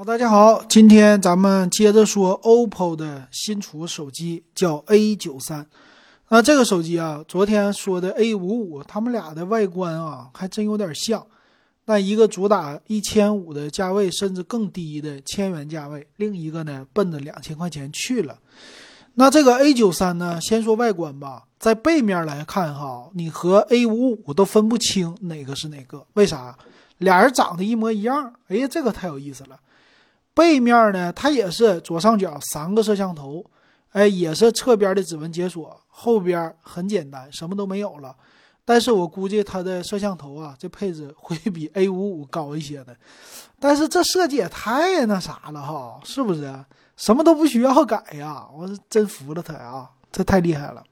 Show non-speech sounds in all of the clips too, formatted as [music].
好，大家好，今天咱们接着说 OPPO 的新出手机，叫 A 九三。那这个手机啊，昨天说的 A 五五，他们俩的外观啊，还真有点像。那一个主打一千五的价位，甚至更低的千元价位，另一个呢，奔着两千块钱去了。那这个 A 九三呢，先说外观吧，在背面来看哈，你和 A 五五都分不清哪个是哪个，为啥？俩人长得一模一样。哎呀，这个太有意思了。背面呢，它也是左上角三个摄像头，哎，也是侧边的指纹解锁，后边很简单，什么都没有了。但是我估计它的摄像头啊，这配置会比 A 五五高一些的。但是这设计也太那啥了哈，是不是？什么都不需要改呀，我是真服了它呀，这太厉害了。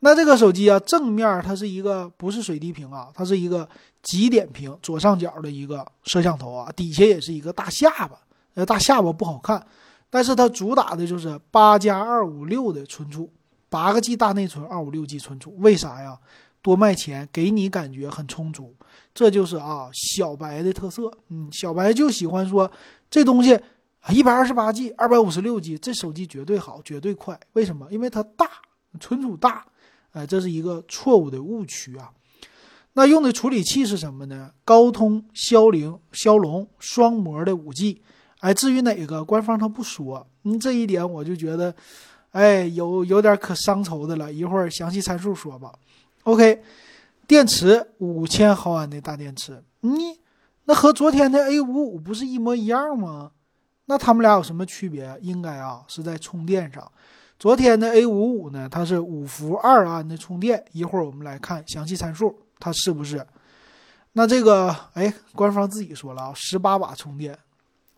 那这个手机啊，正面它是一个不是水滴屏啊，它是一个极点屏，左上角的一个摄像头啊，底下也是一个大下巴。呃，大下巴不好看，但是它主打的就是八加二五六的存储，八个 G 大内存，二五六 G 存储，为啥呀？多卖钱，给你感觉很充足，这就是啊小白的特色。嗯，小白就喜欢说这东西啊，一百二十八 G，二百五十六 G，这手机绝对好，绝对快。为什么？因为它大，存储大。哎，这是一个错误的误区啊。那用的处理器是什么呢？高通骁龙骁龙双模的五 G。哎，至于哪个官方他不说，嗯，这一点我就觉得，哎，有有点可伤愁的了。一会儿详细参数说吧。OK，电池五千毫安的大电池，你那和昨天的 A 五五不是一模一样吗？那他们俩有什么区别？应该啊是在充电上。昨天的 A 五五呢，它是五伏二安的充电。一会儿我们来看详细参数，它是不是？那这个哎，官方自己说了啊，十八瓦充电。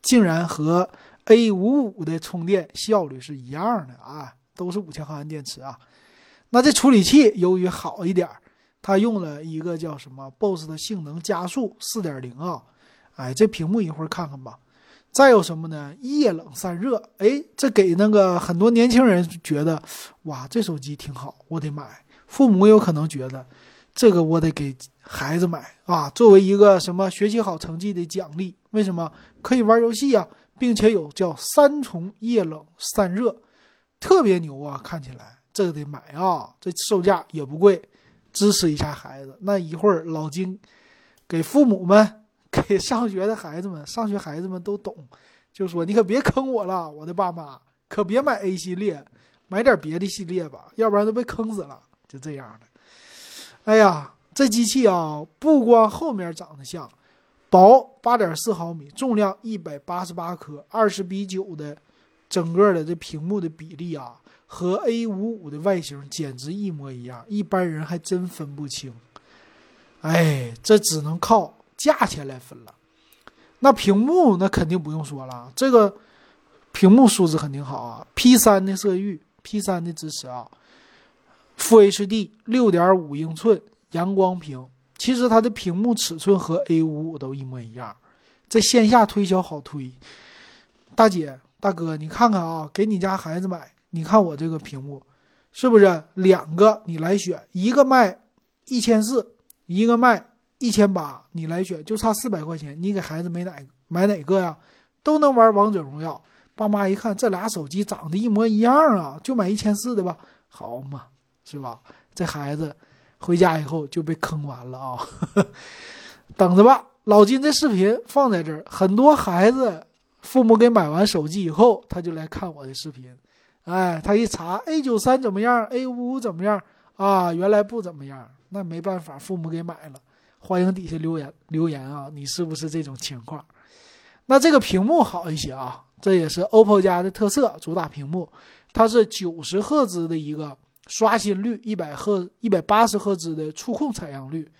竟然和 A 五五的充电效率是一样的啊，都是五千毫安电池啊。那这处理器由于好一点，它用了一个叫什么 BOSS 的性能加速四点零啊。哎，这屏幕一会儿看看吧。再有什么呢？液冷散热，哎，这给那个很多年轻人觉得哇，这手机挺好，我得买。父母有可能觉得这个我得给孩子买啊，作为一个什么学习好成绩的奖励。为什么可以玩游戏啊，并且有叫三重液冷散热，特别牛啊！看起来这个得买啊，这售价也不贵，支持一下孩子。那一会儿老金给父母们、给上学的孩子们，上学孩子们都懂，就说你可别坑我了，我的爸妈可别买 A 系列，买点别的系列吧，要不然都被坑死了。就这样的。哎呀，这机器啊，不光后面长得像。薄八点四毫米，重量一百八十八克，二十比九的整个的这屏幕的比例啊，和 A 五五的外形简直一模一样，一般人还真分不清。哎，这只能靠价钱来分了。那屏幕那肯定不用说了，这个屏幕素质肯定好啊，P 三的色域，P 三的支持啊负 H D 六点五英寸阳光屏。其实它的屏幕尺寸和 A 五五都一模一样，在线下推销好推。大姐大哥，你看看啊，给你家孩子买，你看我这个屏幕，是不是两个你来选？一个卖一千四，一个卖一千八，你来选，就差四百块钱，你给孩子买哪买哪个呀？都能玩王者荣耀。爸妈一看这俩手机长得一模一样啊，就买一千四的吧，好嘛，是吧？这孩子。回家以后就被坑完了啊！等着吧，老金这视频放在这儿，很多孩子父母给买完手机以后，他就来看我的视频。哎，他一查 A 九三怎么样，A 五五怎么样啊？原来不怎么样，那没办法，父母给买了。欢迎底下留言留言啊，你是不是这种情况？那这个屏幕好一些啊，这也是 OPPO 家的特色，主打屏幕，它是九十赫兹的一个。刷新率一百赫一百八十赫兹的触控采样率，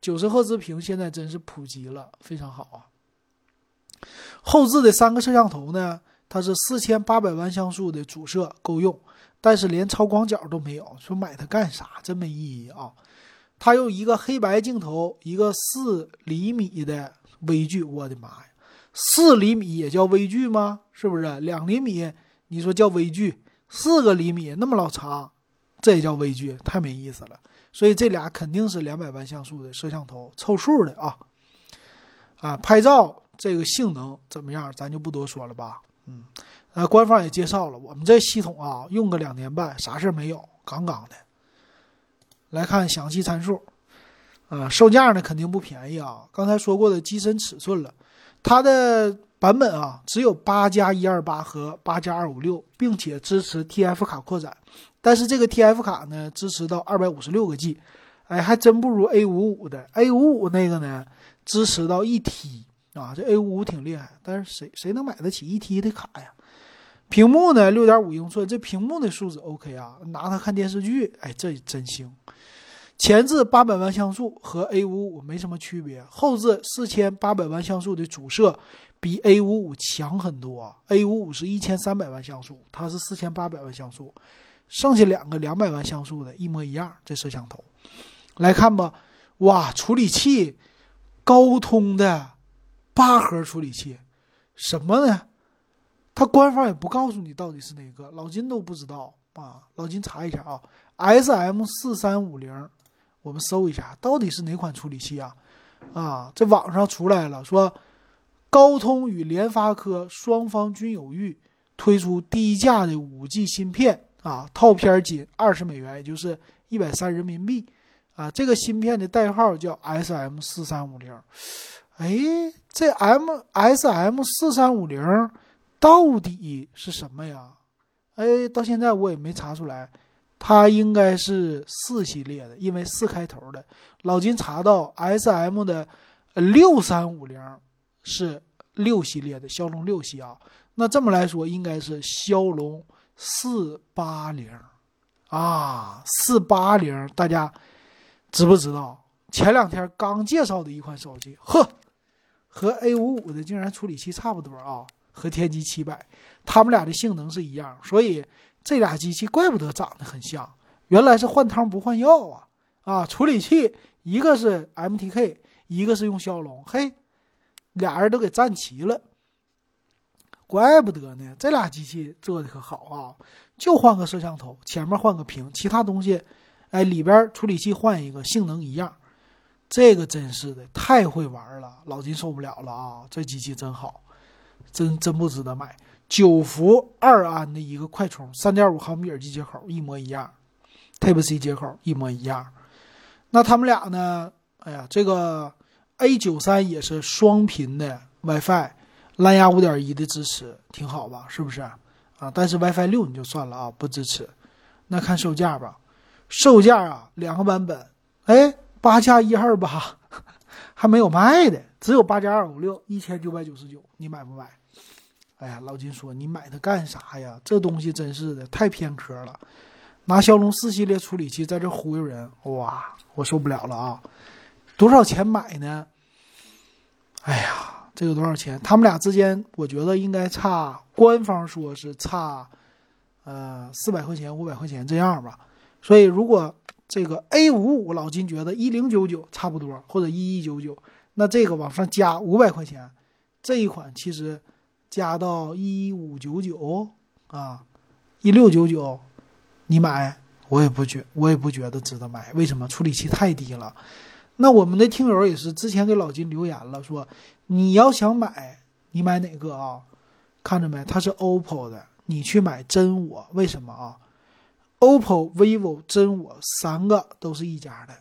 九十赫兹屏现在真是普及了，非常好啊。后置的三个摄像头呢，它是四千八百万像素的主摄够用，但是连超广角都没有，说买它干啥？真没意义啊！它用一个黑白镜头，一个四厘米的微距，我的妈呀，四厘米也叫微距吗？是不是？两厘米你说叫微距，四个厘米那么老长？这也叫微距，太没意思了。所以这俩肯定是两百万像素的摄像头，凑数的啊。啊，拍照这个性能怎么样，咱就不多说了吧。嗯，呃，官方也介绍了，我们这系统啊，用个两年半，啥事没有，杠杠的。来看详细参数，啊，售价呢肯定不便宜啊。刚才说过的机身尺寸了，它的版本啊只有八加一二八和八加二五六，并且支持 TF 卡扩展，但是这个 TF 卡呢支持到二百五十六个 G，哎，还真不如 A 五五的。A 五五那个呢支持到一 T 啊，这 A 五五挺厉害，但是谁谁能买得起一 T 的卡呀？屏幕呢六点五英寸，这屏幕的素质 OK 啊，拿它看电视剧，哎，这真行。前置八百万像素和 A 五五没什么区别，后置四千八百万像素的主摄比 A 五五强很多。A 五五是一千三百万像素，它是四千八百万像素，剩下两个两百万像素的一模一样。这摄像头来看吧，哇，处理器高通的八核处理器，什么呢？它官方也不告诉你到底是哪个，老金都不知道啊。老金查一下啊，SM 四三五零。我们搜一下，到底是哪款处理器啊？啊，这网上出来了，说高通与联发科双方均有意推出低价的五 G 芯片啊，套片仅二十美元，也就是一百三人民币啊。这个芯片的代号叫 SM 四三五零。哎，这 M SM 四三五零到底是什么呀？哎，到现在我也没查出来。它应该是四系列的，因为四开头的。老金查到 S M 的六三五零是六系列的骁龙六系啊。那这么来说，应该是骁龙四八零啊，四八零，大家知不知道？前两天刚介绍的一款手机，呵，和 A 五五的竟然处理器差不多啊，和天玑七百，他们俩的性能是一样，所以。这俩机器怪不得长得很像，原来是换汤不换药啊！啊，处理器一个是 MTK，一个是用骁龙，嘿，俩人都给占齐了，怪不得呢。这俩机器做的可好啊，就换个摄像头，前面换个屏，其他东西，哎，里边处理器换一个，性能一样。这个真是的，太会玩了，老金受不了了啊！这机器真好，真真不值得买。九伏二安的一个快充，三点五毫米耳机接口一模一样，Type C 接口一模一样。那他们俩呢？哎呀，这个 A 九三也是双频的 WiFi，蓝牙五点一的支持，挺好吧？是不是啊？但是 WiFi 六你就算了啊，不支持。那看售价吧，售价啊，两个版本，哎，八加一二八 [laughs] 还没有卖的，只有八加二五六，一千九百九十九，你买不买？哎呀，老金说你买它干啥呀？这东西真是的，太偏科了，拿骁龙四系列处理器在这忽悠人，哇，我受不了了啊！多少钱买呢？哎呀，这个多少钱？他们俩之间，我觉得应该差，官方说是差，呃，四百块钱、五百块钱这样吧。所以如果这个 A 五五，老金觉得一零九九差不多，或者一一九九，那这个往上加五百块钱，这一款其实。加到一五九九啊，一六九九，你买我也不觉我也不觉得值得买，为什么？处理器太低了。那我们的听友也是之前给老金留言了，说你要想买，你买哪个啊？看着没？它是 OPPO 的，你去买真我，为什么啊？OPPO、vivo、真我三个都是一家的，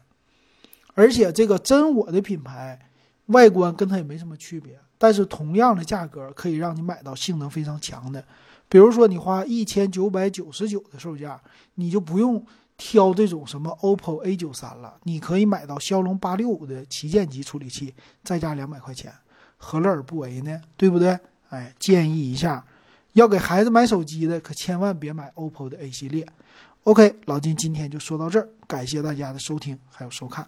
而且这个真我的品牌外观跟它也没什么区别。但是同样的价格可以让你买到性能非常强的，比如说你花一千九百九十九的售价，你就不用挑这种什么 OPPO A 九三了，你可以买到骁龙八六五的旗舰级处理器，再加两百块钱，何乐而不为呢？对不对？哎，建议一下，要给孩子买手机的可千万别买 OPPO 的 A 系列。OK，老金今天就说到这儿，感谢大家的收听还有收看。